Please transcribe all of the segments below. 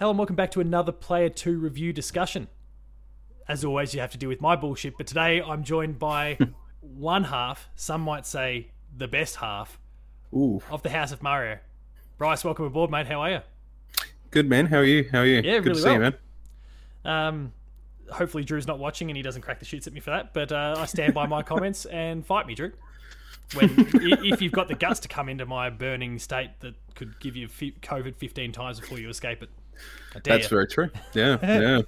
Hello and welcome back to another Player 2 review discussion. As always, you have to deal with my bullshit, but today I'm joined by one half, some might say the best half, Ooh, of the House of Mario. Bryce, welcome aboard, mate. How are you? good man. How are you? How are you? Yeah, good really to see you, man. Um, hopefully Drew's not watching and he doesn't crack the shits at me for that, but uh, I stand by my comments and fight me, Drew. When i- if you've got the guts to come into my burning state that could give you fi- COVID 15 times before you escape it. That's you. very true. Yeah, yeah.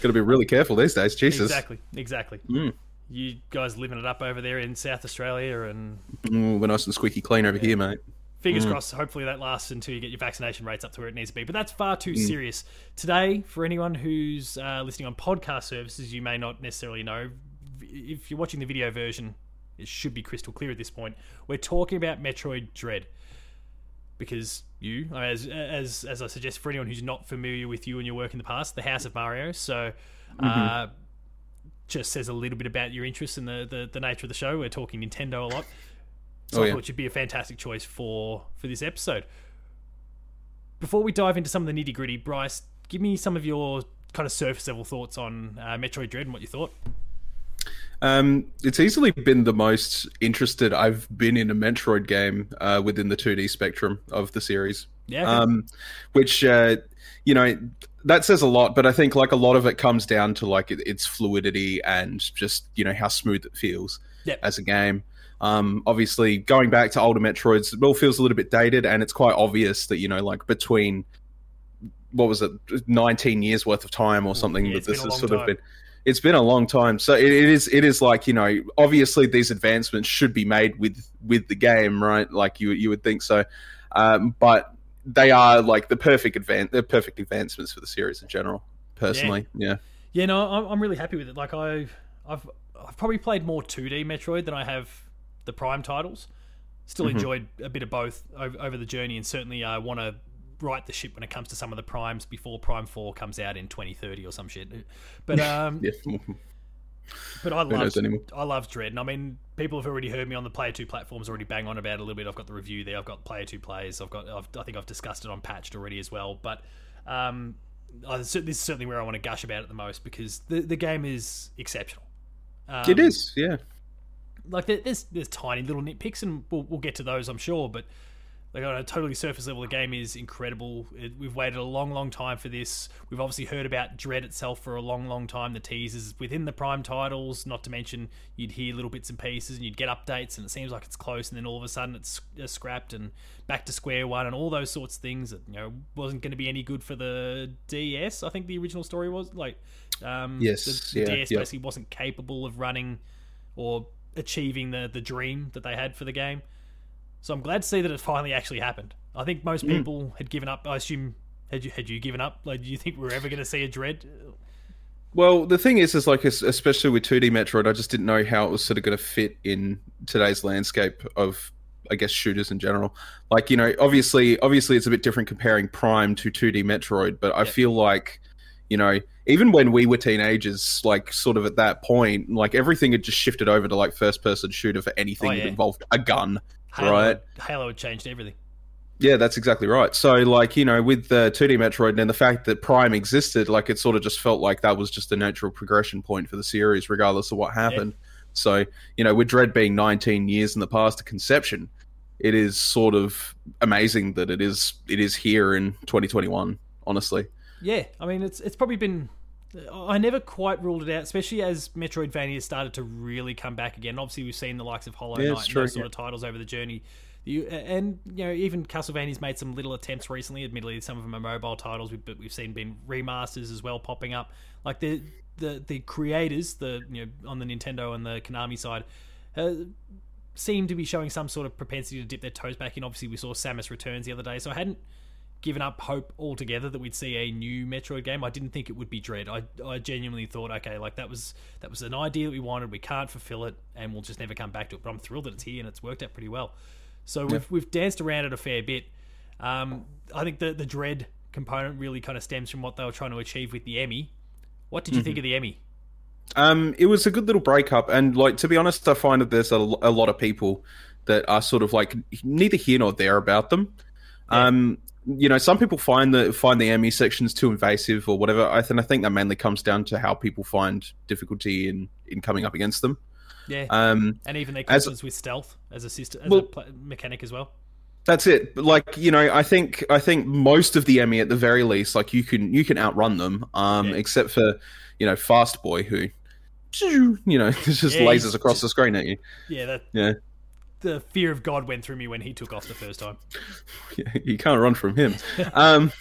Got to be really careful these days. Jesus. Exactly, exactly. Mm. You guys living it up over there in South Australia, and Mm, we're nice and squeaky clean over here, mate. fingers Mm. crossed. Hopefully that lasts until you get your vaccination rates up to where it needs to be. But that's far too Mm. serious today. For anyone who's uh, listening on podcast services, you may not necessarily know. If you're watching the video version, it should be crystal clear at this point. We're talking about Metroid Dread because you, as as as I suggest for anyone who's not familiar with you and your work in the past, the House of Mario. So, uh, just says a little bit about your interest in the, the the nature of the show. We're talking Nintendo a lot, so Oh, I yeah. thought you'd be a fantastic choice for for this episode. Before we dive into some of the nitty gritty, Bryce, give me some of your kind of surface level thoughts on uh, Metroid Dread and what you thought. Um, it's easily been the most interested I've been in a Metroid game uh, within the 2D spectrum of the series. Yeah, um, which uh, you know that says a lot. But I think like a lot of it comes down to like its fluidity and just you know how smooth it feels Yep. as a game. Um, obviously, going back to older Metroids, it all feels a little bit dated, and it's quite obvious that you know like between what was it, nineteen years worth of time or something Yeah, that this has sort time. of been. It's been a long time, so it, it is. It is like you know, obviously these advancements should be made with with the game, right? Like you you would think so, um, but they are like the perfect advan the perfect advancements for the series in general. Personally, yeah, Yeah, no, I'm, I'm really happy with it. Like I've, I've, I've probably played more 2D Metroid than I have the Prime titles. Still Mm-hmm. enjoyed a bit of both over, over the journey, and certainly I want to right the ship when it comes to some of the primes before Prime Four comes out in 2030 or some shit. But um, yeah. but I love? I love Dread, and I mean people have already heard me on the Player Two platforms already bang on about it a little bit. I've got the review there. I've got Player Two plays. I've got I've, I think I've discussed it on Patched already as well. But um, I, this is certainly where I want to gush about it the most because the the game is exceptional. Um, it is. Yeah, like there's there's tiny little nitpicks, and we'll, we'll get to those, I'm sure. But like on a totally surface level, the game is incredible. It, we've waited a long, long time for this. We've obviously heard about Dread itself for a long, long time. The teasers within the Prime titles, not to mention you'd hear little bits and pieces, and you'd get updates, and it seems like it's close, and then all of a sudden it's uh, scrapped and back to square one, and all those sorts of things that you know wasn't going to be any good for the DS. I think the original story was like, um, Yes, the, the yeah, DS yeah. basically wasn't capable of running or achieving the the dream that they had for the game. So I'm glad to see that it finally actually happened. I think most Mm. people had given up. I assume had you had you given up? Like, do you think we are ever going to see a Dread? Well, the thing is, is like, especially with 2D Metroid, I just didn't know how it was sort of going to fit in today's landscape of, I guess, shooters in general. Like, you know, obviously, obviously, it's a bit different comparing Prime to 2D Metroid, but I Yeah. feel like, you know, even when we were teenagers, like, sort of at that point, like everything had just shifted over to like first-person shooter for anything Oh, that involved a gun. Halo, Right. Halo had changed everything. Yeah, that's exactly right. So, like, you know, with the 2D Metroid and the fact that Prime existed, like, it sort of just felt like that was just a natural progression point for the series, regardless of what happened. So, you know, with Dread being 19 years in the past to conception, it is sort of amazing that it is it is here in 2021. Honestly, Yeah, I mean it's it's probably been. I never quite ruled it out, especially as Metroidvania started to really come back again. Obviously, we've seen the likes of Hollow Yeah, Knight and true, those sort of titles over the journey. You, and you know, even Castlevania's made some little attempts recently. Admittedly, some of them are mobile titles, but we've seen been remasters as well popping up. Like the the the creators, the you know on the Nintendo and the Konami side, uh, seem to be showing some sort of propensity to dip their toes back in. Obviously, we saw Samus Returns the other day, so I hadn't given up hope altogether that we'd see a new Metroid game. I didn't think it would be Dread. I, I genuinely thought, okay, like that was that was an idea that we wanted. We can't fulfill it, and we'll just never come back to it. But I'm thrilled that it's here and it's worked out pretty well. So we've we've danced around it a fair bit. Um, I think the the Dread component really kind of stems from what they were trying to achieve with the Emmy. What did you think of the Emmy? Um, it was a good little breakup, and like to be honest, I find that there's a, a lot of people that are sort of like neither here nor there about them. Yeah. Um, you know, some people find the find the Emmy sections too invasive or whatever. I think I think that mainly comes down to how people find difficulty in in coming up against them. Yeah, Um, and even their as- with stealth as a system, as Well- a pla mechanic as well. That's it. Like you know, I think I think most of the Emmy at the very least, like you can you can outrun them, um, Yeah. except for you know Fast Boy who, you know, just Yeah, lasers across just- the screen at you. Yeah, that Yeah, the fear of God went through me when he took off the first time. you can't run from him. um,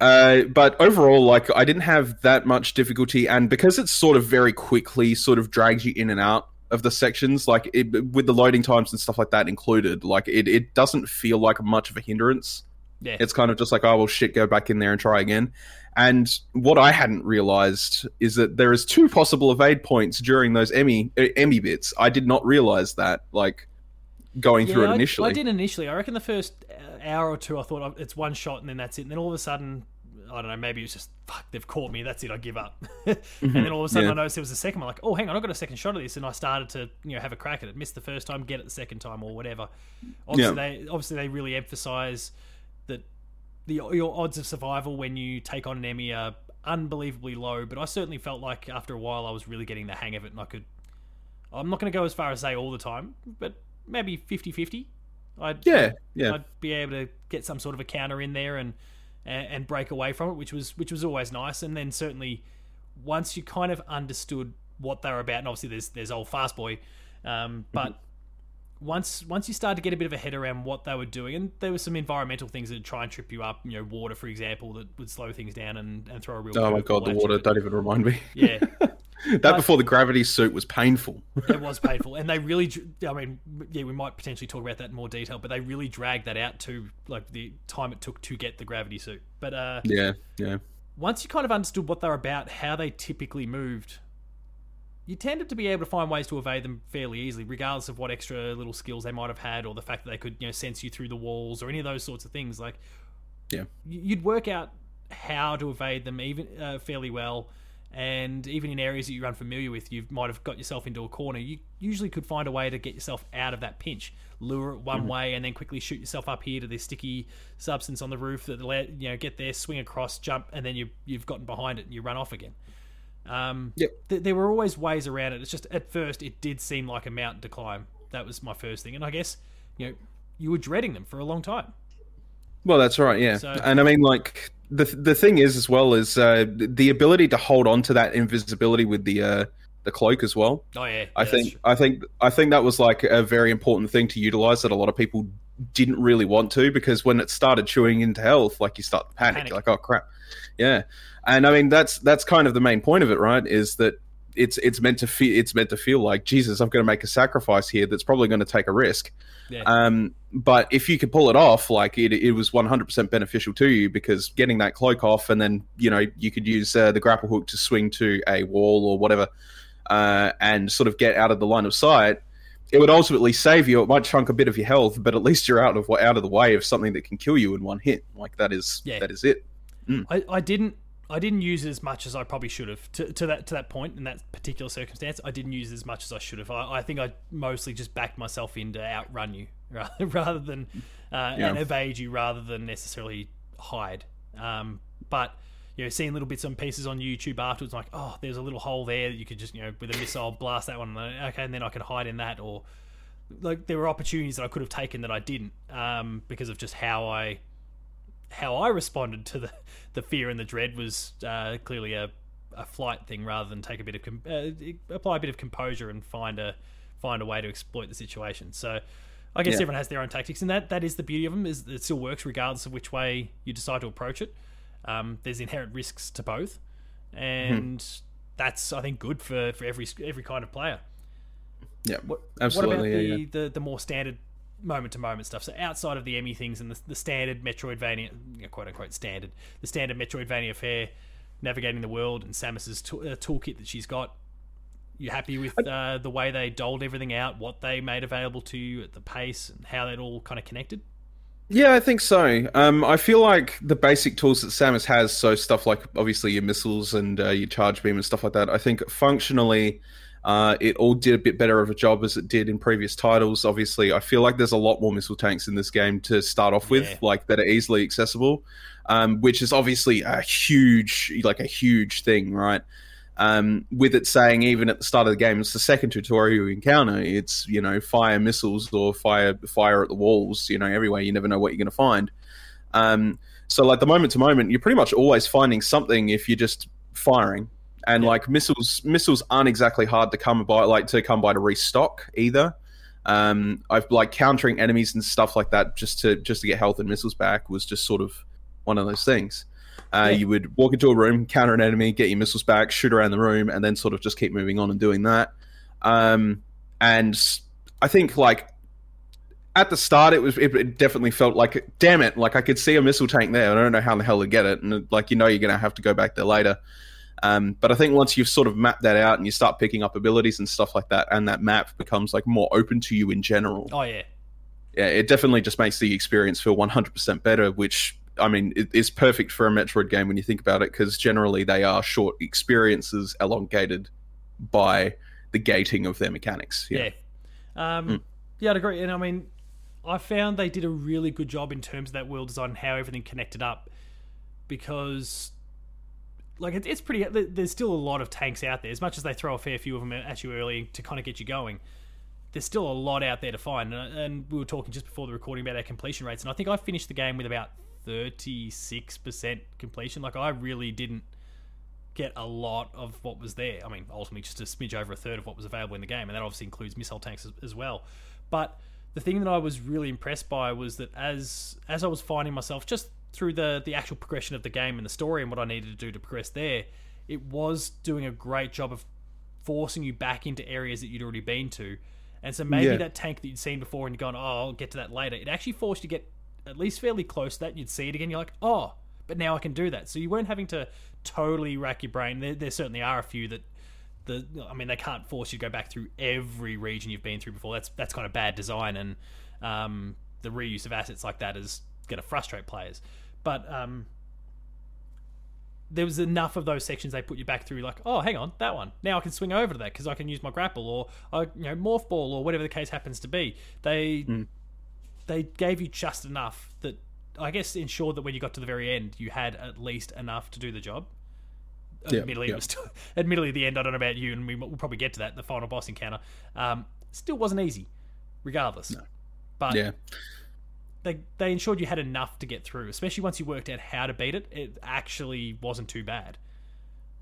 uh, but overall, like I didn't have that much difficulty, and because it's sort of very quickly sort of drags you in and out of the sections, like it, with the loading times and stuff like that included, like it, it doesn't feel like much of a hindrance. Yeah, It's kind of just like, oh well, shit, go back in there and try again. And what I hadn't realized is that there is two possible evade points during those Emmy uh, Emmy bits. I did not realize that, like going through it initially. I, did initially. I reckon the first hour or two, I thought oh, it's one shot and then that's it. And then all of a sudden, I don't know, maybe it was just fuck, they've caught me. That's it. I give up. and mm-hmm. then all of a sudden, Yeah. I noticed there was a second one. Like, oh, hang on, I got a second shot of this, and I started to you know have a crack at it. Missed the first time, get it the second time, or whatever. Obviously, they obviously they really emphasize that the your odds of survival when you take on an Emmy are unbelievably low. But I certainly felt like after a while, I was really getting the hang of it, and I could. I'm not going to go as far as say all the time, but maybe 50-50. I'd, yeah, yeah. I'd be able to get some sort of a counter in there and and, break away from it, which was which was always nice. And then certainly once you kind of understood what they were about, and obviously there's there's old fast boy, um, but once once you start to get a bit of a head around what they were doing, and there were some environmental things that try and trip you up, you know, water for example, that would slow things down and, and throw a real. Oh my god, the water! Don't even remind me. Yeah, that before the gravity suit was painful. it was painful, and they really. I mean, yeah, we might potentially talk about that in more detail, but they really dragged that out to like the time it took to get the gravity suit. But uh, yeah, yeah, once you kind of understood what they're about, how they typically moved, you tended to be able to find ways to evade them fairly easily, regardless of what extra little skills they might have had, or the fact that they could, you know, sense you through the walls, or any of those sorts of things. Like, Yeah. you'd work out how to evade them even uh, fairly well. And even in areas that you're unfamiliar with, you might have got yourself into a corner. You usually could find a way to get yourself out of that pinch. Lure it one way, and then quickly shoot yourself up here to this sticky substance on the roof that let you know get there, swing across, jump, and then you you've gotten behind it and you run off again. Um, Yep. th- there were always ways around it. It's just at first it did seem like a mountain to climb. That was my first thing, and I guess you know you were dreading them for a long time. Well, that's right. Yeah, So- and I mean, like the the thing is, as well, is uh, the ability to hold on to that invisibility with the uh, the cloak as well. Oh yeah, I yeah, think. I think I think that was like a very important thing to utilize that a lot of people didn't really want to because when it started chewing into health, like you start to panic, Panic. Like oh crap, yeah. And I mean that's that's kind of the main point of it, right? Is that it's it's meant to feel it's meant to feel like Jesus, I'm going to make a sacrifice here that's probably going to take a risk. Yeah. Um, but if you could pull it off, like it, it was 100% beneficial to you because getting that cloak off, and then you know you could use uh, the grapple hook to swing to a wall or whatever, uh, and sort of get out of the line of sight. It would ultimately save you. It might chunk a bit of your health, but at least you're out of out of the way of something that can kill you in one hit. Like that is Yeah. that is it. I, I didn't I didn't use it as much as I probably should have to, to that to that point in that particular circumstance. I didn't use it as much as I should have. I, I think I mostly just backed myself in to outrun you rather, rather than uh, Yeah. and evade you rather than necessarily hide. Um, but you know, seeing little bits and pieces on YouTube afterwards, like oh, there's a little hole there that you could just you know with a missile blast that one. and Okay, and then I can hide in that or. Like there were opportunities that I could have taken that I didn't um, because of just how I how I responded to the, the fear and the dread was uh, clearly a, a flight thing rather than take a bit of com- uh, apply a bit of composure and find a find a way to exploit the situation. So I guess Yeah. everyone has their own tactics, and that that is the beauty of them is it still works regardless of which way you decide to approach it. Um, there's inherent risks to both, and that's I think good for, for every every kind of player. Yeah, What, absolutely. What about yeah, the, yeah. the the more standard moment to moment stuff? So outside of the Emmy things and the, the standard Metroidvania, you know, quote unquote standard, the standard Metroidvania fare, navigating the world and Samus's tool, uh, toolkit that she's got. You happy with uh, the way they doled everything out, what they made available to you at the pace, and how that all kind of connected? Yeah, I think so. Um, I feel like the basic tools that Samus has, so stuff like obviously your missiles and uh, your charge beam and stuff like that, I think functionally Uh, it all did a bit better of a job as it did in previous titles. Obviously, I feel like there's a lot more missile tanks in this game to start off with, Yeah. like that are easily accessible, um, which is obviously a huge, like a huge thing, right? Um, with it saying even at the start of the game, it's the second tutorial you encounter. It's you know fire missiles or fire fire at the walls. You know everywhere. You never know what you're going to find. Um, so like the moment to moment, you're pretty much always finding something if you're just firing. And Yeah. like missiles, missiles aren't exactly hard to come by, like to come by to restock either. Um, I've like countering enemies and stuff like that just to just to get health and missiles back was just sort of one of those things. Uh, Yeah. You would walk into a room, counter an enemy, get your missiles back, shoot around the room, and then sort of just keep moving on and doing that. Um, and I think like at the start, it was it, it definitely felt like damn it, like I could see a missile tank there. I don't know how the hell to get it, and like you know you're gonna have to go back there later. Um, but I think once you've sort of mapped that out and you start picking up abilities and stuff like that, and that map becomes like more open to you in general, Oh yeah, yeah, it definitely just makes the experience feel 100% better, which I mean it is perfect for a Metroid game when you think about it, because generally they are short experiences elongated by the gating of their mechanics. yeah. Yeah, Um, Mm. Yeah, I'd agree. And I mean, I found they did a really good job in terms of that world design and how everything connected up because. Like it, it's pretty. There's still a lot of tanks out there. As much as they throw a fair few of them at you early to kind of get you going, there's still a lot out there to find. And, and we were talking just before the recording about our completion rates, and I think I finished the game with about 36% completion. Like I really didn't get a lot of what was there. I mean, ultimately just a smidge over a third of what was available in the game, and that obviously includes missile tanks as, as well. But the thing that I was really impressed by was that as as I was finding myself just through the the actual progression of the game and the story and what I needed to do to progress there, it was doing a great job of forcing you back into areas that you'd already been to. And so maybe Yeah. that tank that you'd seen before and you'd gone, oh, I'll get to that later. It actually forced you to get at least fairly close to that. You'd see it again. You're like, oh, but now I can do that. So you weren't having to totally rack your brain. There, there certainly are a few that the I mean they can't force you to go back through every region you've been through before. That's that's kind of bad design, and um, the reuse of assets like that is going to frustrate players. But um, there was enough of those sections they put you back through, like, oh, hang on, that one. Now I can swing over to that because I can use my grapple or I, you know morph ball or whatever the case happens to be. They they gave you just enough that I guess ensured that when you got to the very end, you had at least enough to do the job. Admittedly, it was still, admittedly the end. I don't know about you, and we, we'll probably get to that. The final boss encounter um, still wasn't easy, regardless. But yeah. They they ensured you had enough to get through, especially once you worked out how to beat it. It actually wasn't too bad.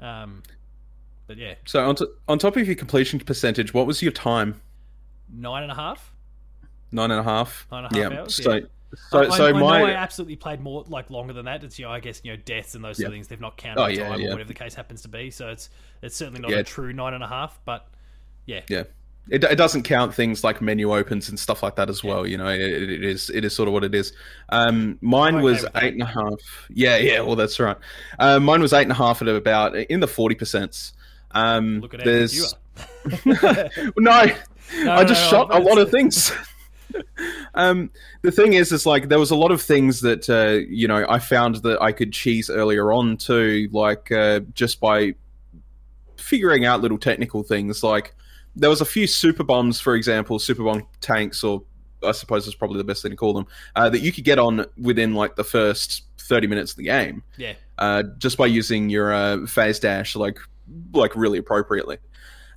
Um, but yeah, So on, t- on top of your completion percentage, what was your time? nine and a half. Nine and a half. Nine and a half yeah. hours, So, yeah. so, I, so I, my I I absolutely played more like longer than that. It's you know, I guess you know deaths and those sort of things. They've not counted Oh, yeah, time or whatever the case happens to be. So it's it's certainly not a true nine and a half. But yeah, yeah it, it doesn't count things like menu opens and stuff like that as well you know it, it is it is sort of what it is um mine okay was eight and a half yeah yeah well that's right uh, mine was eight and a half at about in the 40 percent um look at there's are. no, I just no, shot no, a lot of things. um, the thing is, is like there was a lot of things that uh, you know I found that I could cheese earlier on too, like uh, just by figuring out little technical things. Like there was a few super bombs, for example, super bomb tanks, or I suppose is probably the best thing to call them, uh, that you could get on within like the first thirty minutes of the game Yeah, uh, just by using your uh, phase dash like like really appropriately.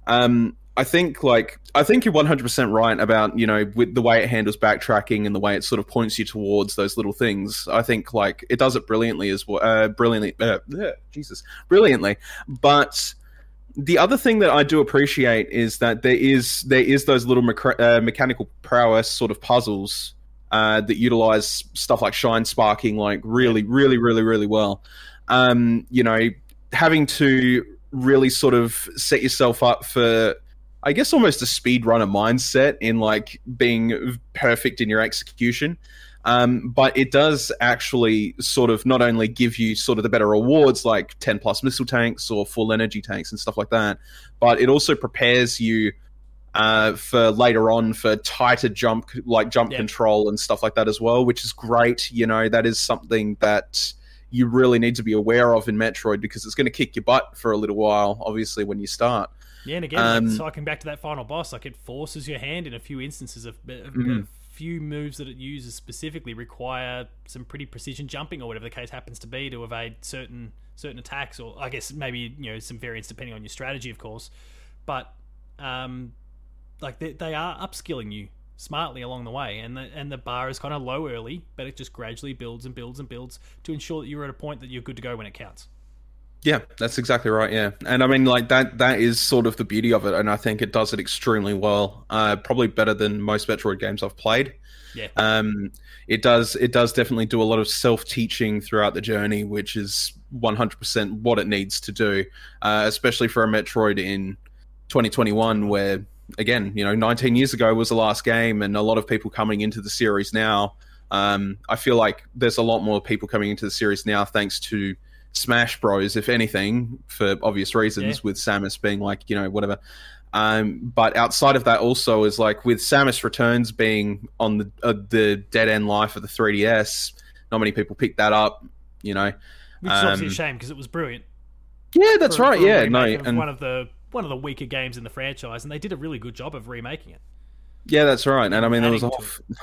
Um, I think like I think you're 100 percent right about you know with the way it handles backtracking and the way it sort of points you towards those little things. I think like it does it brilliantly as well. Uh, brilliantly, uh, Jesus, brilliantly. But the other thing that I do appreciate is that there is there is those little uh, mechanical prowess sort of puzzles uh, that utilize stuff like shine sparking like really, really, really, really well. Um, you know, having to really sort of set yourself up for, I guess, almost a speedrunner mindset in like being perfect in your execution. Um, but it does actually sort of not only give you sort of the better rewards like 10 plus missile tanks or full energy tanks and stuff like that, but it also prepares you uh, for later on for tighter jump like jump Yeah. control and stuff like that as well, which is great. You know, that is something that you really need to be aware of in Metroid because it's going to kick your butt for a little while, obviously, when you start. Yeah, and again, um, like, cycling back to that final boss, like it forces your hand in a few instances of, of mm-hmm. a few moves that it uses specifically require some pretty precision jumping or whatever the case happens to be to evade certain certain attacks, or I guess maybe you know some variance depending on your strategy, of course. But um, like they, they are upskilling you smartly along the way, and the and the bar is kind of low early, but it just gradually builds and builds and builds to ensure that you're at a point that you're good to go when it counts. Yeah, that's exactly right. Yeah, and I mean, like that. That is sort of the beauty of it, and I think it does it extremely well. Uh, probably better than most Metroid games I've played. Yeah. Um, it does. It does definitely do a lot of self teaching throughout the journey, which is 100% what it needs to do, uh, especially for a Metroid in 2021, where again, you know, 19 years ago was the last game, and a lot of people coming into the series now. Um, I feel like there's a lot more people coming into the series now thanks to Smash Bros. If anything, for obvious reasons, yeah. with Samus being like, you know, whatever. Um, but outside of that, also is like with Samus Returns being on the uh, the dead end life of the 3DS. Not many people picked that up, you know. Which is um, obviously a shame because it was brilliant. Yeah, that's for, right. For yeah, no, and one of the one of the weaker games in the franchise, and they did a really good job of remaking it. Yeah, that's right. And I mean, there was a whole, there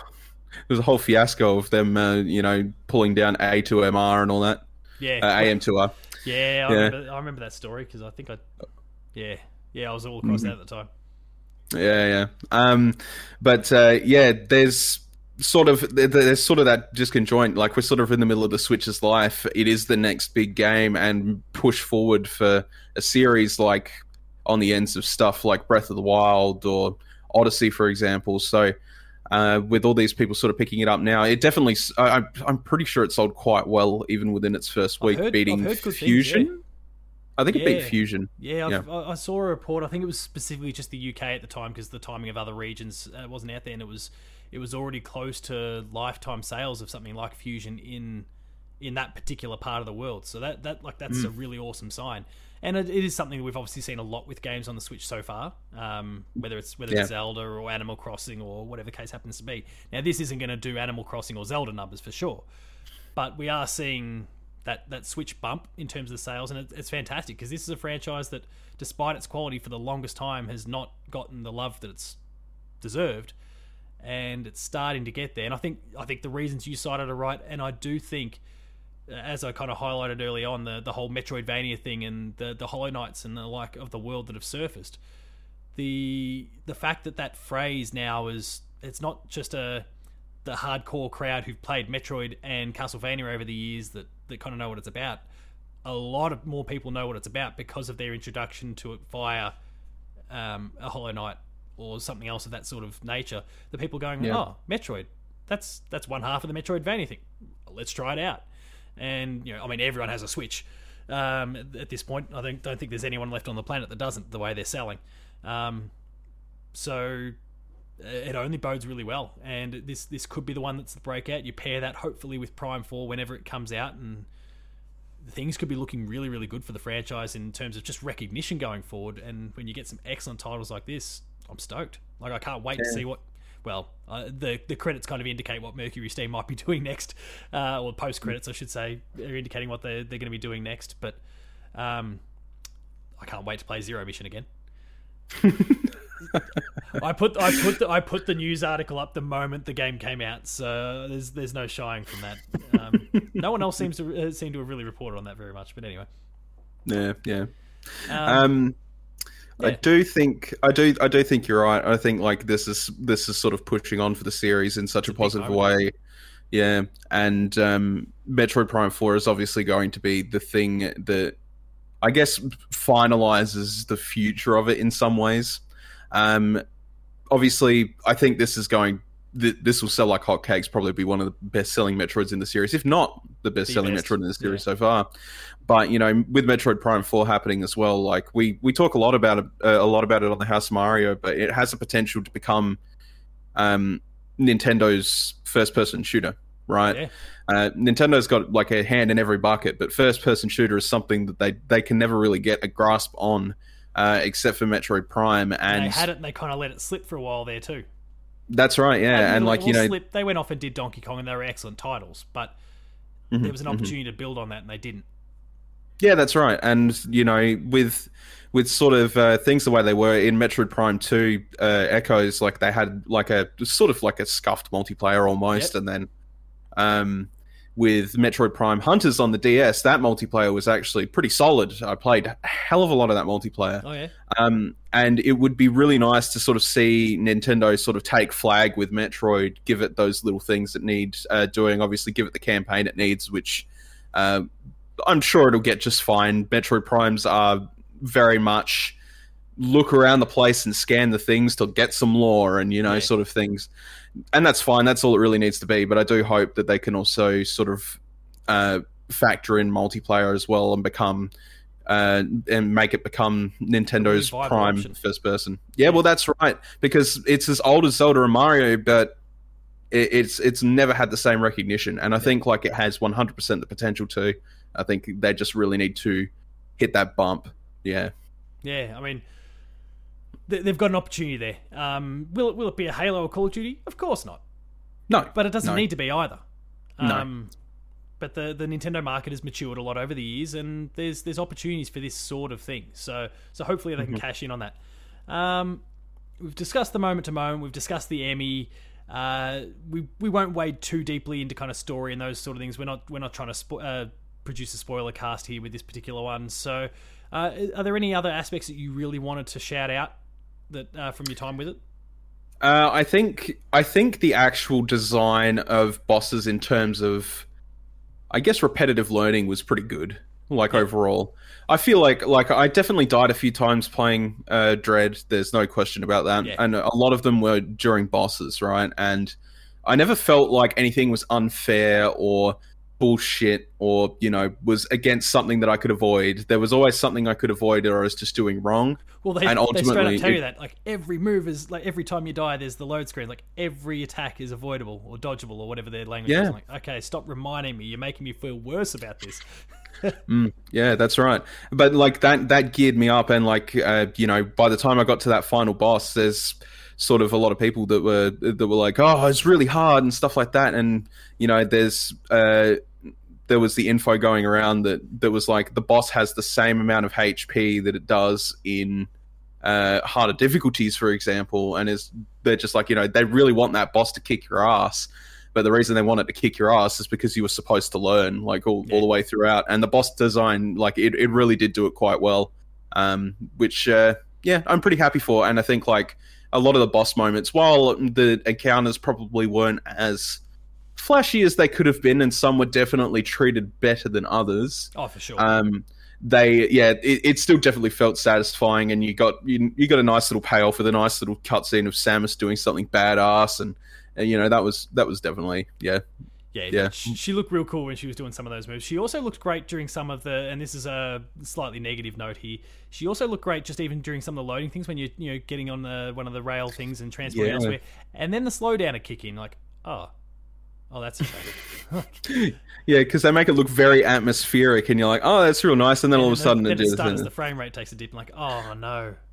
was a whole fiasco of them, uh, you know, pulling down A2MR and all that. Yeah, uh, AM2R. Yeah, I, yeah. Remember, I remember that story because I think I, yeah, yeah, I was all across mm-hmm. that at the time. Yeah, yeah. Um, but uh, yeah, there's sort of there's sort of that disconjoint. Like we're sort of in the middle of the Switch's life. It is the next big game, and push forward for a series like on the ends of stuff like Breath of the Wild or Odyssey, for example. So, uh, with all these people sort of picking it up now, it definitely, I, am pretty sure it sold quite well even within its first week, heard, beating Fusion. Things, yeah. I think it beat Fusion. Yeah, yeah. I saw a report. I think it was specifically just the UK at the time because the timing of other regions uh, wasn't out there, and it was it was already close to lifetime sales of something like Fusion in in that particular part of the world. So that that like that's mm. a really awesome sign and it, it is something we've obviously seen a lot with games on the Switch so far. Um, whether it's whether yeah. it's Zelda or Animal Crossing or whatever case happens to be. Now, this isn't going to do Animal Crossing or Zelda numbers for sure, but we are seeing that that Switch bump in terms of the sales, and it, it's fantastic because this is a franchise that, despite its quality, for the longest time has not gotten the love that it's deserved, and it's starting to get there. And I think I think the reasons you cited are right, and I do think as I kind of highlighted early on, the the whole Metroidvania thing and the the Hollow Knights and the like of the world that have surfaced, the the fact that that phrase now is it's not just a the hardcore crowd who've played Metroid and Castlevania over the years that that kind of know what it's about. A lot of more people know what it's about because of their introduction to it via um, a Hollow Knight or something else of that sort of nature. The people going, yeah. oh, Metroid, that's that's one half of the Metroidvania thing. Let's try it out and you know, I mean, everyone has a Switch um, at this point. I think don't think there's anyone left on the planet that doesn't. The way they're selling, um, so it only bodes really well. And this this could be the one that's the breakout. You pair that hopefully with Prime Four whenever it comes out, and things could be looking really really good for the franchise in terms of just recognition going forward. And when you get some excellent titles like this, I'm stoked. Like I can't wait yeah. to see what well, uh, the the credits kind of indicate what Mercury Steam might be doing next, uh, or post credits, I should say, are indicating what they're they're going to be doing next. But um, I can't wait to play Zero Mission again. I put I put the, I put the news article up the moment the game came out, so there's there's no shying from that. Um, no one else seems to uh, seem to have really reported on that very much, but anyway. Yeah, yeah. Um, I do think I do I do think you're right. I think like this is this is sort of pushing on for the series in such it's a positive way. Yeah, and um, Metroid Prime Four is obviously going to be the thing that I guess finalizes the future of it in some ways. Um, obviously, I think this is going. This will sell like hotcakes. Probably be one of the best selling Metroids in the series, if not the best selling Metroid in the series yeah. so far. But you know, with Metroid Prime Four happening as well, like we we talk a lot about it, uh, a lot about it on the House of Mario, but it has the potential to become um, Nintendo's first person shooter, right? Yeah. Uh, Nintendo's got like a hand in every bucket, but first person shooter is something that they they can never really get a grasp on, uh, except for Metroid Prime. And they had it, and they kind of let it slip for a while there too. That's right, yeah, and, and like you know, slip, they went off and did Donkey Kong, and they were excellent titles, but mm-hmm, there was an mm-hmm. opportunity mm-hmm. to build on that, and they didn't. Yeah, that's right. And you know, with with sort of uh, things the way they were in Metroid Prime Two, uh, Echoes like they had like a sort of like a scuffed multiplayer almost, Yep. and then um, with Metroid Prime Hunters on the DS, that multiplayer was actually pretty solid. I played a hell of a lot of that multiplayer. Oh yeah, Um, and it would be really nice to sort of see Nintendo sort of take flag with Metroid, give it those little things it needs uh, doing. Obviously, give it the campaign it needs, which uh, I'm sure it'll get just fine. Metroid Primes are very much look around the place and scan the things to get some lore and you know Yeah. sort of things, and that's fine. That's all it really needs to be. But I do hope that they can also sort of uh, factor in multiplayer as well and become uh, and make it become Nintendo's prime option. first person. Yeah, well, that's right because it's as old as Zelda and Mario, but it, it's it's never had the same recognition, and I think like it has 100 percent the potential to. I think they just really need to hit that bump. Yeah, yeah. I mean, they've got an opportunity there. Um, will it will it be a Halo or Call of Duty? Of course not. no, But it doesn't No. need to be either. No. Um, But the, the Nintendo market has matured a lot over the years, and there's there's opportunities for this sort of thing. So so hopefully they can Mm-hmm. cash in on that. Um, we've discussed the moment to moment. We've discussed the Emmy. Uh, we we won't wade too deeply into kind of story and those sort of things. We're not we're not trying to spo- uh, produce a spoiler cast here with this particular one. So, uh, are there any other aspects that you really wanted to shout out that uh, from your time with it? Uh, I think I think the actual design of bosses in terms of, I guess, repetitive learning was pretty good. Like overall, I feel like like I definitely died a few times playing uh, Dread. There's no question about that, Yeah. and a lot of them were during bosses, right? And I never felt like anything was unfair or bullshit or you know was against something that I could avoid. There was always something I could avoid or I was just doing wrong. Well, they, And they straight up tell you that. Like every move is like every time you die, there's the load screen. Like every attack is avoidable or dodgeable or whatever their language is. I'm like, okay, stop reminding me. You're making me feel worse about this. Yeah, that's right. But like that that geared me up and like uh, you know, by the time I got to that final boss, there's sort of a lot of people that were that were like, "Oh, it's really hard" and stuff like that and you know, there's uh there was the info going around that that was like the boss has the same amount of HP that it does in uh, harder difficulties, for example, and is they're just like you know they really want that boss to kick your ass, but the reason they want it to kick your ass is because you were supposed to learn like all, all the way throughout, and the boss design like it, it really did do it quite well, um, which uh, yeah I'm pretty happy for, and I think like a lot of the boss moments, while the encounters probably weren't as flashy as they could have been, and some were definitely treated better than others Oh, for sure. um, they yeah, it, it still definitely felt satisfying, and you got you, you got a nice little payoff with a nice little cutscene of Samus doing something badass, and, and you know that was that was definitely yeah yeah, yeah. She, she looked real cool when she was doing some of those moves. She also looked great during some of the, and this is a slightly negative note here. She also looked great just even during some of the loading things when you're you know getting on the one of the rail things and transporting Yeah. elsewhere, and then the slowdown would kick in. Like, oh, oh, that's a shame. yeah because they make it look very atmospheric, and you're like oh that's real nice, and then all of a sudden it it just stutters, the frame rate takes a dip. and like, oh no.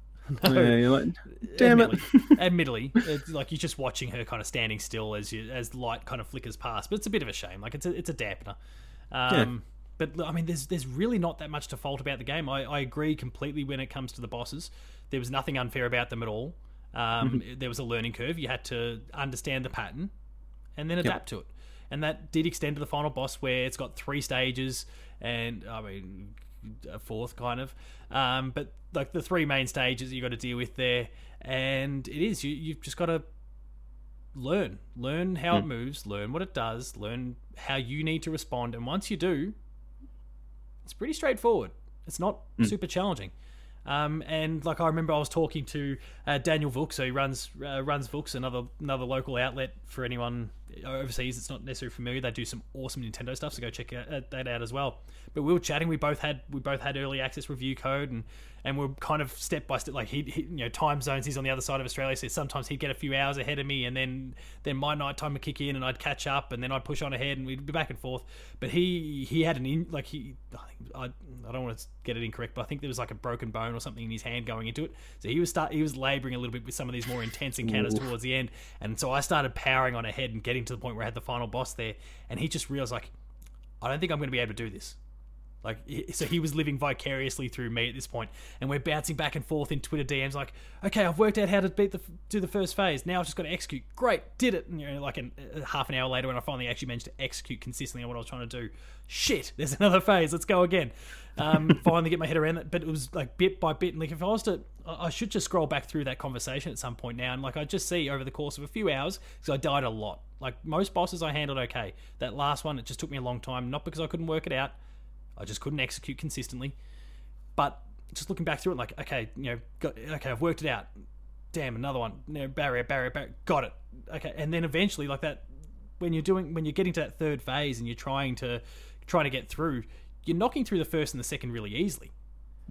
No. yeah, you're like damn it. admittedly, admittedly, it's like you're just watching her kind of standing still as you as light kind of flickers past. But it's a bit of a shame. Like it's a it's a dampener. Um, But I mean, there's there's really not that much to fault about the game. I, I agree completely when it comes to the bosses. There was nothing unfair about them at all. Um, There was a learning curve. You had to understand the pattern and then adapt to it. And that did extend to the final boss where it's got three stages and I mean a fourth kind of. Um, but like the three main stages you got to deal with there, and it is you you've just got to learn, learn how it moves, learn what it does, learn how you need to respond, and once you do, it's pretty straightforward. It's not super challenging. Um, and like I remember, I was talking to uh, Daniel Vuk, so he runs uh, runs Vooks, another another local outlet for anyone overseas that's not necessarily familiar. They do some awesome Nintendo stuff, so go check out, uh, that out as well. But we were chatting. We both had we both had early access review code, and and we're kind of step by step. Like he, he you know time zones. He's on the other side of Australia, so sometimes he'd get a few hours ahead of me, and then then my night time would kick in, and I'd catch up, and then I'd push on ahead, and we'd be back and forth. But he he had an in like he I, I don't want to get it incorrect, but I think there was like a broken bone or something in his hand going into it. So he was start he was labouring a little bit with some of these more intense encounters towards the end, and so I started powering on ahead and getting to the point where I had the final boss there, and he just realized like I don't think I'm going to be able to do this. Like, so he was living vicariously through me at this point, and we're bouncing back and forth in Twitter DMs. Like, okay, I've worked out how to beat the do the first phase. Now I've just got to execute. Great, did it. And, you know, like an, uh, half an hour later, when I finally actually managed to execute consistently on what I was trying to do, shit, there's another phase. Let's go again. Um, finally get my head around it, but it was like bit by bit. And like, if I was to, I should just scroll back through that conversation at some point now, and like I just see over the course of a few hours, because I died a lot. Like most bosses, I handled okay. That last one, it just took me a long time, not because I couldn't work it out I just couldn't execute consistently. But just looking back through it, like, okay, you know, got, okay, I've worked it out. Damn, another one. You know, barrier, barrier, barrier. Got it. Okay, and then eventually, like that, when you're doing, when you're getting to that third phase and you're trying to, trying to get through, you're knocking through the first and the second really easily.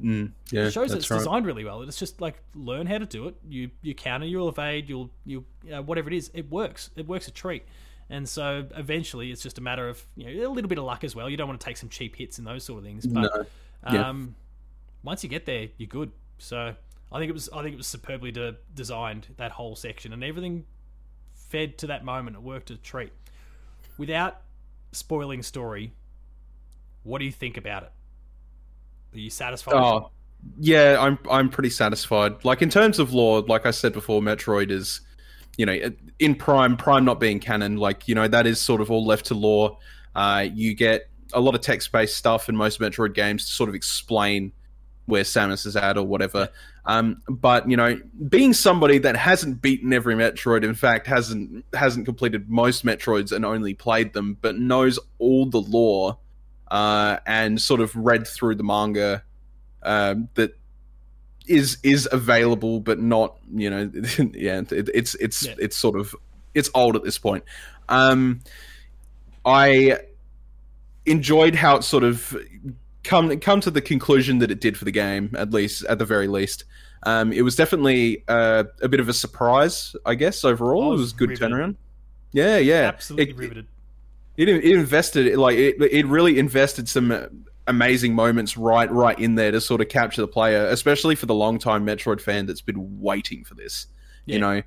Mm, yeah, it shows it's right. designed really well. It's just like learn how to do it. You you counter, you'll evade, you'll you uh, whatever it is. It works. It works a treat. And so eventually it's just a matter of you know a little bit of luck as well. You don't want to take some cheap hits and those sort of things. But no. yeah. um, once you get there, you're good. So I think it was I think it was superbly de- designed that whole section and everything fed to that moment. It worked a treat. Without spoiling story, what do you think about it? Are you satisfied? Oh, yeah, I'm I'm pretty satisfied. Like in terms of lore, like I said before, Metroid is you know, in Prime, Prime not being canon, like you know, that is sort of all left to lore. Uh, you get a lot of text-based stuff in most Metroid games to sort of explain where Samus is at or whatever. Um, but you know, being somebody that hasn't beaten every Metroid, in fact, hasn't hasn't completed most Metroids and only played them, but knows all the lore uh, and sort of read through the manga uh, that is is available, but not you know, yeah, it, it's it's yeah. it's sort of it's old at this point. Um, I enjoyed how it sort of come come to the conclusion that it did for the game, at least at the very least. Um, it was definitely uh, a bit of a surprise, I guess. Overall, was it was good riveted. turnaround. Yeah, yeah, absolutely it, riveted. It, it invested like it. It really invested some amazing moments right right in there to sort of capture the player, especially for the long time Metroid fan that's been waiting for this. Yeah. You know,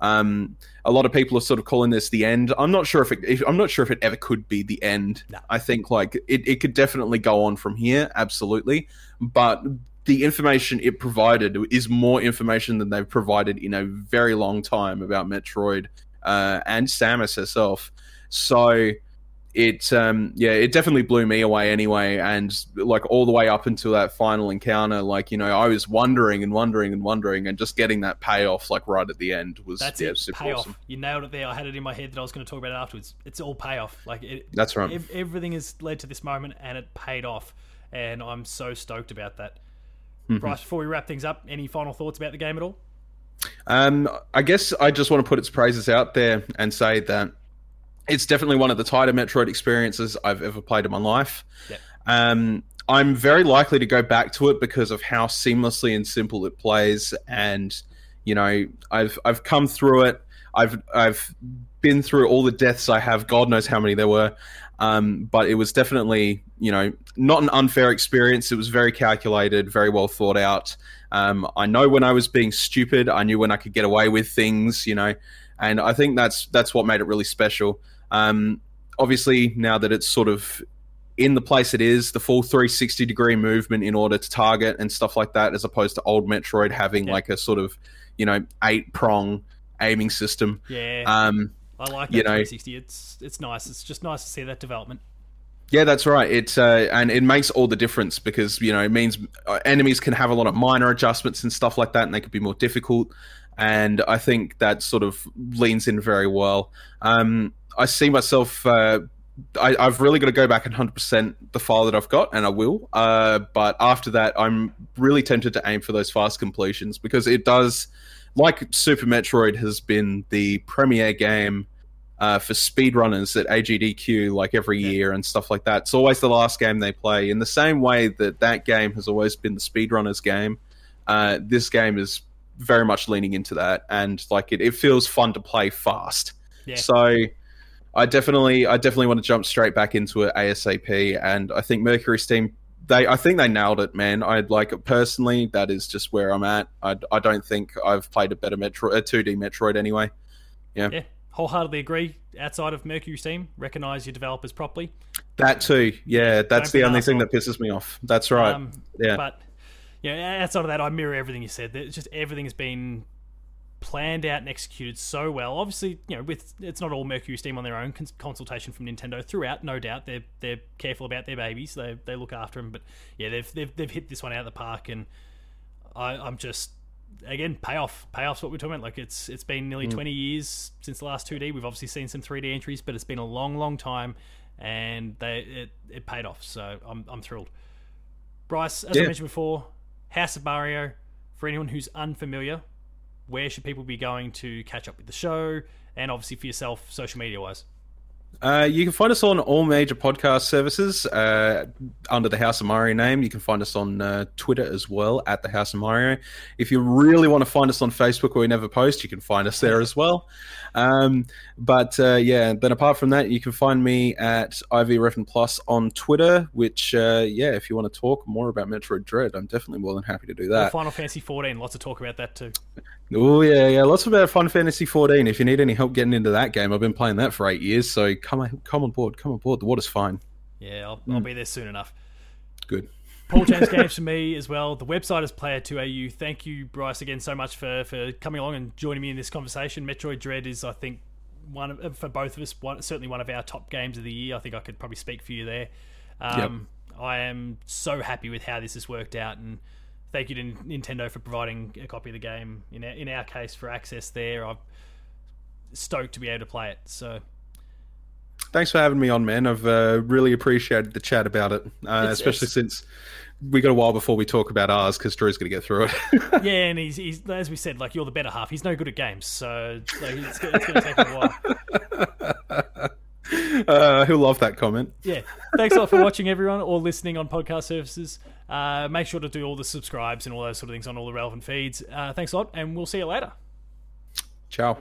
um, a lot of people are sort of calling this the end. I'm not sure if it. If, I'm not sure if it ever could be the end. No. I think like it, it could definitely go on from here, absolutely. But the information it provided is more information than they've provided in a very long time about Metroid uh, and Samus herself. So it um yeah it definitely blew me away anyway. And like all the way up until that final encounter like you know i was wondering and wondering and wondering and just getting that payoff like right at the end was that's yeah, it. super payoff. awesome. you nailed it there. I had it in my head that i was going to talk about it afterwards. It's all payoff. Like it, that's right. ev- everything has led to this moment and it paid off. And i'm so stoked about that. Mm-hmm. Bryce, before we wrap things up any final thoughts about the game at all? Um i guess i just want to put its praises out there and say that it's definitely one of the tighter Metroid experiences I've ever played in my life. Yep. Um, I'm very likely to go back to it because of how seamlessly and simple it plays, and you know, I've I've come through it. I've I've been through all the deaths I have. God knows how many there were, um, but it was definitely you know not an unfair experience. It was very calculated, very well thought out. Um, I know when I was being stupid. I knew when I could get away with things. You know, and I think that's that's what made it really special. Um, obviously, now that it's sort of in the place it is, the full 360 degree movement in order to target and stuff like that, as opposed to old Metroid having yeah. like a sort of, you know, eight prong aiming system. Yeah. Um, I like that you know, 360. It's it's nice. It's just nice to see that development. Yeah, that's right. It uh, and it makes all the difference because you know it means uh, enemies can have a lot of minor adjustments and stuff like that, and they could be more difficult. And I think that sort of leans in very well. Um, I see myself. Uh, I, have really got to go back and hundred percent the file that I've got, and I will. Uh, but after that, I'm really tempted to aim for those fast completions because it does, like Super Metroid has been the premier game uh, for speedrunners at AGDQ like every yeah. year and stuff like that. It's always the last game they play. In the same way that that game has always been the speedrunners game, uh, this game is very much leaning into that, and like it, it feels fun to play fast. Yeah. So I definitely, I definitely want to jump straight back into it ASAP. And I think Mercury Steam, they, I think they nailed it, man. I like it personally. That is just where I'm at. I, I don't think I've played a better Metro, a 2D Metroid anyway. Yeah. Yeah, wholeheartedly agree. Outside of Mercury Steam, recognize your developers properly. That too, yeah. That's Don't the only thing that pisses me off. That's right. Um, yeah, But yeah, outside of that, I mirror everything you said. It's just everything's been planned out and executed so well. Obviously, you know, with it's not all Mercury Steam on their own. Cons- consultation from Nintendo throughout, no doubt. They're they're careful about their babies. They they look after them. But yeah, they've they've, they've hit this one out of the park, and I, I'm just again payoff. Payoff's what we're talking about. Like it's it's been nearly mm. 20 years since the last 2D. We've obviously seen some 3D entries, but it's been a long, long time, and they it, it paid off. So I'm I'm thrilled. Bryce, as I mentioned before, House of Mario. For anyone who's unfamiliar, where should people be going to catch up with the show, and obviously for yourself, social media wise? Uh, you can find us on all major podcast services uh, under the House of Mario name. You can find us on uh, Twitter as well at the House of Mario. If you really want to find us on Facebook where we never post, you can find us there as well. Um, but uh, yeah, then apart from that, you can find me at IV Refn Plus on Twitter. Which uh, yeah, if you want to talk more about Metroid Dread, I'm definitely more than happy to do Or that. Final Fantasy 14, lots of talk about that too. Oh yeah, yeah. Lots about Final Fantasy 14. If you need any help getting into that game, I've been playing that for eight years. So come on, come on board, come on board. The water's fine. Yeah, I'll, Hmm. I'll be there soon enough. Good. Paul James Games for me as well. The website is player2au. Thank you, Bryce, again so much for, for coming along and joining me in this conversation. Metroid Dread is, I think, one of, for both of us, one, certainly one of our top games of the year. I think I could probably speak for you there. Um, I am so happy with how this has worked out, and thank you to Nintendo for providing a copy of the game. In our, in our case, for access there, I'm stoked to be able to play it. So Thanks for having me on, man. I've uh, really appreciated the chat about it, uh, especially it's- since we got a while before we talk about ours because Drew's going to get through it. yeah, and he's, he's as we said, like you're the better half. He's no good at games, so like, it's, it's going to take a while. uh, he'll love that comment. Yeah, thanks a lot for watching, everyone, or listening on podcast services. Uh, make sure to do all the subscribes and all those sort of things on all the relevant feeds. Uh, thanks a lot, and we'll see you later. Ciao.